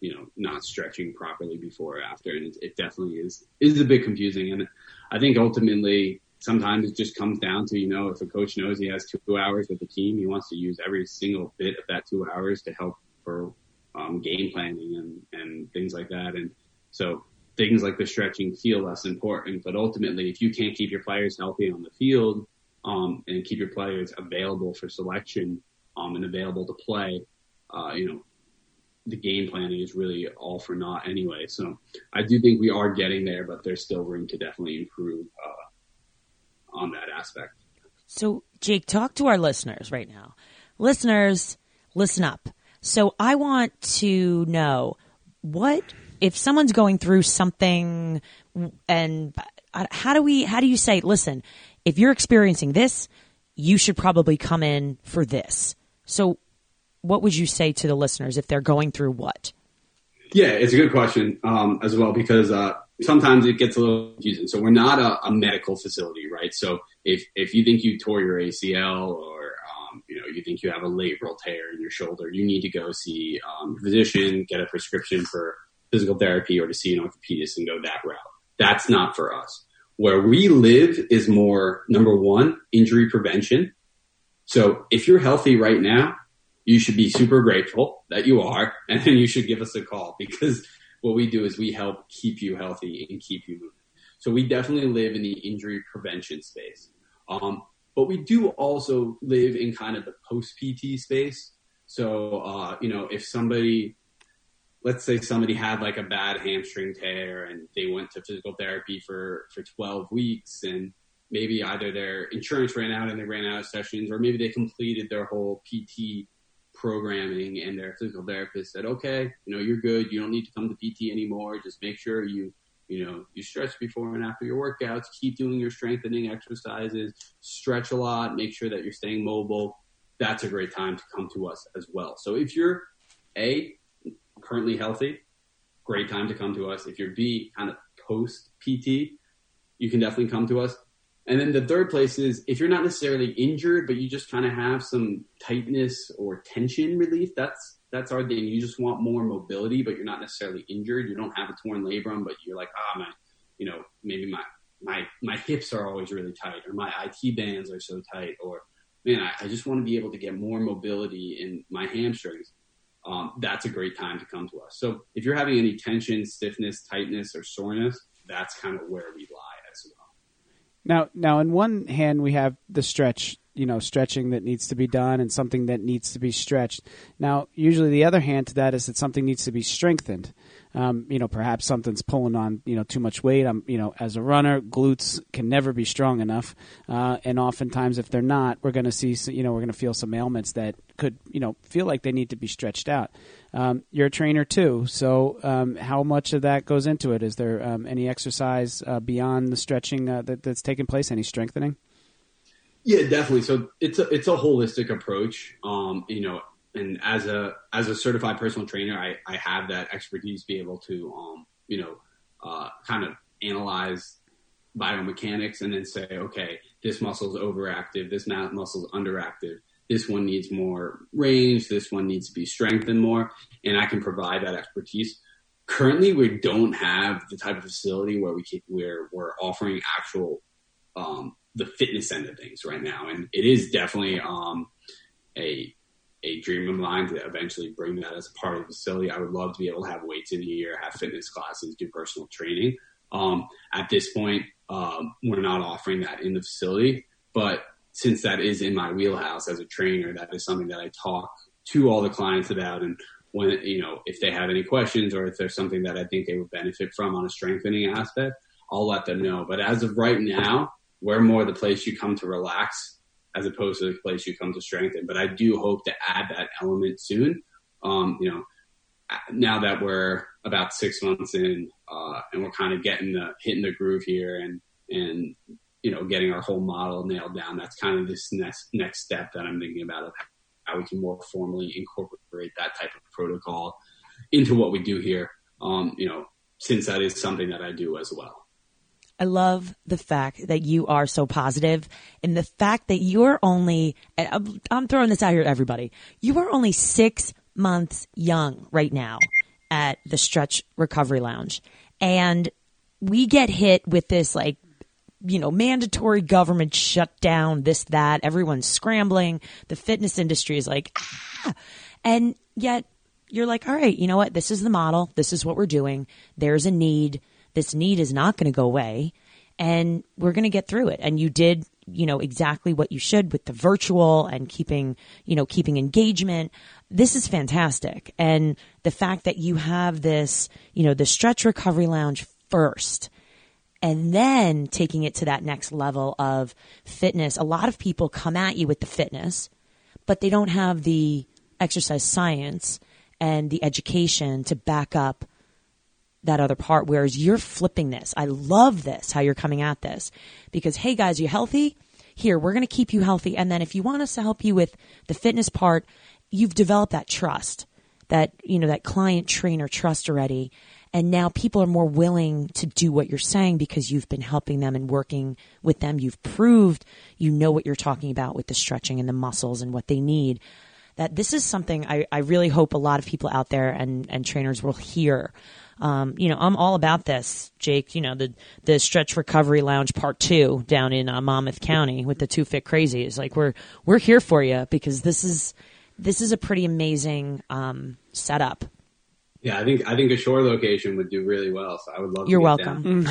you know, not stretching properly before or after, and it, it definitely is is a bit confusing. And I think ultimately sometimes it just comes down to you know if a coach knows he has two hours with the team, he wants to use every single bit of that two hours to help for um, game planning and and things like that. And so things like the stretching feel less important, but ultimately if you can't keep your players healthy on the field um, and keep your players available for selection um, and available to play, uh, you know, the game planning is really all for naught anyway. So I do think we are getting there, but there's still room to definitely improve uh, on that aspect. So, Jake, talk to our listeners right now. Listeners, listen up. So, I want to know what if someone's going through something and uh, how do we how do you say listen if you're experiencing this, you should probably come in for this. So, what would you say to the listeners if they're going through what? Yeah, it's a good question um, as well because uh, sometimes it gets a little confusing. So we're not a, a, medical facility, right? So if if you think you tore your ACL or um, you know you think you have a labral tear in your shoulder, you need to go see um, a physician, get a prescription for physical therapy, or to see an orthopedist and go that route. That's not for us. Where we live is more number one, injury prevention. So if you're healthy right now, you should be super grateful that you are, and you should give us a call because what we do is we help keep you healthy and keep you moving. So we definitely live in the injury prevention space. Um, but we do also live in kind of the post PT space. So, uh, you know, if somebody let's say somebody had like a bad hamstring tear and they went to physical therapy for for 12 weeks and maybe either their insurance ran out and they ran out of sessions or maybe they completed their whole PT programming and their physical therapist said okay you know you're good. You don't need to come to PT anymore. Just make sure you you know you stretch before and after your workouts. Keep doing your strengthening exercises. Stretch a lot. Make sure that you're staying mobile. That's a great time to come to us as well. So if you're a currently healthy, great time to come to us. If you're B, kind of post PT, you can definitely come to us. And then the third place is if you're not necessarily injured, but you just kind of have some tightness or tension relief, that's that's our thing. You just want more mobility, but you're not necessarily injured. You don't have a torn labrum, but you're like, ah, my, you know, maybe my my my hips are always really tight, or my IT bands are so tight, or man, I, I just want to be able to get more mobility in my hamstrings um, that's a great time to come to us. So if you're having any tension, stiffness, tightness, or soreness, that's kind of where we lie as well. Now, now, in one hand, we have the stretch, you know, stretching that needs to be done and something that needs to be stretched. Now, usually the other hand to that is that something needs to be strengthened um, you know, perhaps something's pulling on, you know, too much weight. I'm, you know, as a runner, glutes can never be strong enough. Uh, and oftentimes, if they're not, we're going to see, you know, we're going to feel some ailments that could, you know, feel like they need to be stretched out. Um, you're a trainer too, so um, how much of that goes into it? Is there um, any exercise uh, beyond the stretching uh, that, that's taking place? Any strengthening? Yeah, definitely. So it's a it's a holistic approach. Um, you know, and as a as a certified personal trainer, I, I have that expertise to be able to um, you know uh, kind of analyze biomechanics and then say, okay, this muscle is overactive, this muscle is underactive, this one needs more range, this one needs to be strengthened more, and I can provide that expertise. currently we don't have the type of facility where we keep, where we're offering actual um, the fitness end of things right now, and it is definitely um, a a dream of mine to eventually bring that as a part of the facility. I would love to be able to have weights in here, have fitness classes, do personal training. Um, at this point, um, we're not offering that in the facility, but since that is in my wheelhouse as a trainer, that is something that I talk to all the clients about. And when, you know, if they have any questions or if there's something that I think they would benefit from on a strengthening aspect, I'll let them know. But as of right now, we're more the place you come to relax as opposed to the place you come to strengthen. But I do hope to add that element soon. Um, you know, now that we're about six months in, uh, and we're kind of getting the hitting the groove here, and and you know getting our whole model nailed down. That's kind of this next next step that I'm thinking about of how we can more formally incorporate that type of protocol into what we do here. Um, you know, since that is something that I do as well. I love the fact that you are so positive and the fact that you're only, I'm throwing this out here to everybody. You are only six months young right now at the Stretch Recovery Lounge. And we get hit with this like, you know, mandatory government shutdown, this, that. Everyone's scrambling. The fitness industry is like, ah. And yet you're like, all right, you know what? This is the model. This is what we're doing. There's a need. This need is not going to go away. And we're going to get through it. And you did you know exactly what you should with the virtual and keeping you know keeping engagement this is fantastic and the fact that you have this you know the stretch recovery lounge first and then taking it to that next level of fitness a lot of people come at you with the fitness but they don't have the exercise science and the education to back up that other part. Whereas you're flipping this. I love this, how you're coming at this. Because, hey guys, you healthy? Here, we're going to keep you healthy. And then if you want us to help you with the fitness part, you've developed that trust, that, you know, that client trainer trust already. And now people are more willing to do what you're saying because you've been helping them and working with them. You've proved you know what you're talking about with the stretching and the muscles and what they need. That this is something I, I really hope a lot of people out there and, and trainers will hear um, you know, I'm all about this, Jake. You know, the the Stretch Recovery Lounge Part Two down in uh, Monmouth County with the Two Fit Crazies. Like we're we're here for you because this is this is a pretty amazing um, setup. Yeah, I think I think a shore location would do really well. So I would love. You're welcome.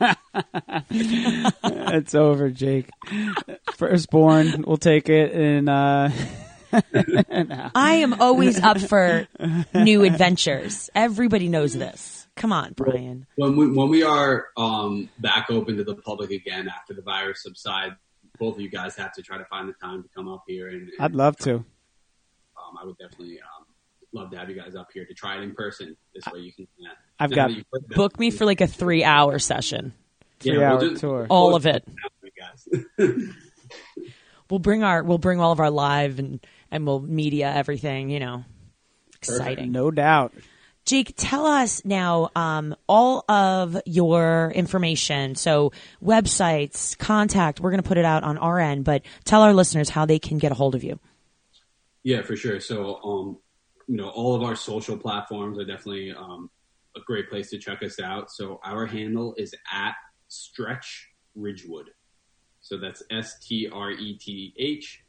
it's over, Jake. Firstborn, we'll take it, and uh, I am always up for new adventures. Everybody knows this. Come on, Brian. When we when we are um, back open to the public again after the virus subsides, both of you guys have to try to find the time to come up here. And, and I'd love to. Um, I would definitely um, love to have you guys up here to try it in person. This way you can. Yeah, I've got book me for like a three hour session. Three yeah, hour we'll tour. All of it. we'll bring our we'll bring all of our live and and we'll media everything, you know. Exciting. Perfect. No doubt. Jake, tell us now um, all of your information. So, websites, contact, we're going to put it out on our end, but tell our listeners how they can get a hold of you. Yeah, for sure. So, um, you know, all of our social platforms are definitely um, a great place to check us out. So, our handle is at Stretch Ridgewood. So, that's S T R E T H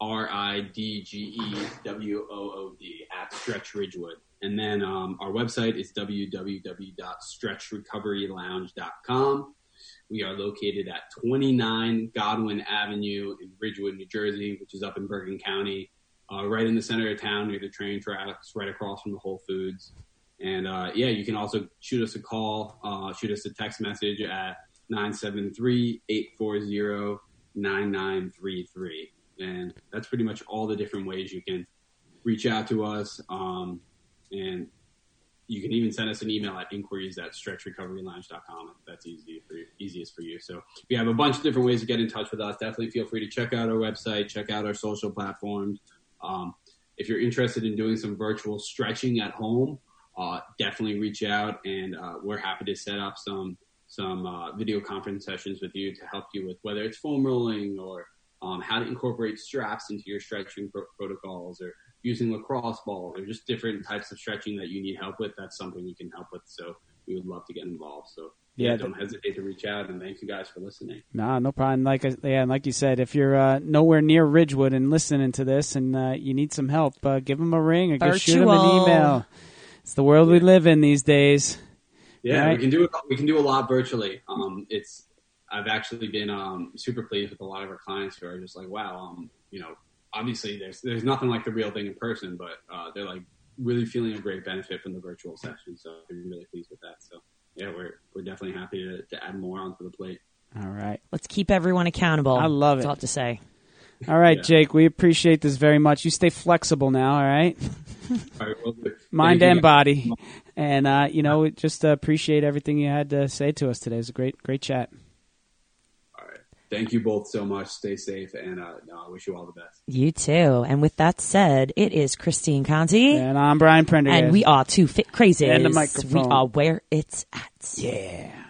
R I D G E W O O D at Stretch Ridgewood. And then um, our website is www.stretchrecoverylounge.com. We are located at 29 Godwin Avenue in Ridgewood, New Jersey, which is up in Bergen County, uh, right in the center of town near the train tracks, right across from the Whole Foods. And uh, yeah, you can also shoot us a call, uh, shoot us a text message at 973 840 9933 and that's pretty much all the different ways you can reach out to us. Um, and you can even send us an email at inquiries at stretchrecoverylounge.com that's easy for you, easiest for you. So we have a bunch of different ways to get in touch with us. Definitely feel free to check out our website, check out our social platforms. Um, if you're interested in doing some virtual stretching at home, uh, definitely reach out and uh, we're happy to set up some some uh, video conference sessions with you to help you with whether it's foam rolling or how to incorporate straps into your stretching pro- protocols or using lacrosse balls or just different types of stretching that you need help with, that's something we can help with. So we would love to get involved. So yeah, Yeah, don't hesitate to reach out. And thank you guys for listening. Nah, no problem. Like I, yeah, and like you said, if you're uh, nowhere near Ridgewood and listening to this, and uh, you need some help, uh, give them a ring or just shoot them an email. It's the world we live in these days. Yeah, Right. we can do it. We can do a lot virtually. Um, it's I've actually been um, super pleased with a lot of our clients who are just like, wow, um, you know, obviously there's there's nothing like the real thing in person, but uh, they're like really feeling a great benefit from the virtual session. So I'm really pleased with that. So yeah, we're we're definitely happy to, to add more onto the plate. All right, Let's keep everyone accountable. I love That's it. all I have to say. all right, Yeah. Jake. We appreciate this very much. You stay flexible now. All right, All right, well, mind and body, and uh, you know, just uh, appreciate everything you had to say to us today. It was a great, great chat. All right, thank you both so much. Stay safe, and uh, no, I wish you all the best. You too. And with that said, it is Christine Conti. And I'm Brian Prendergast. And we are two fit crazies. And the microphone. We are where it's at. yeah.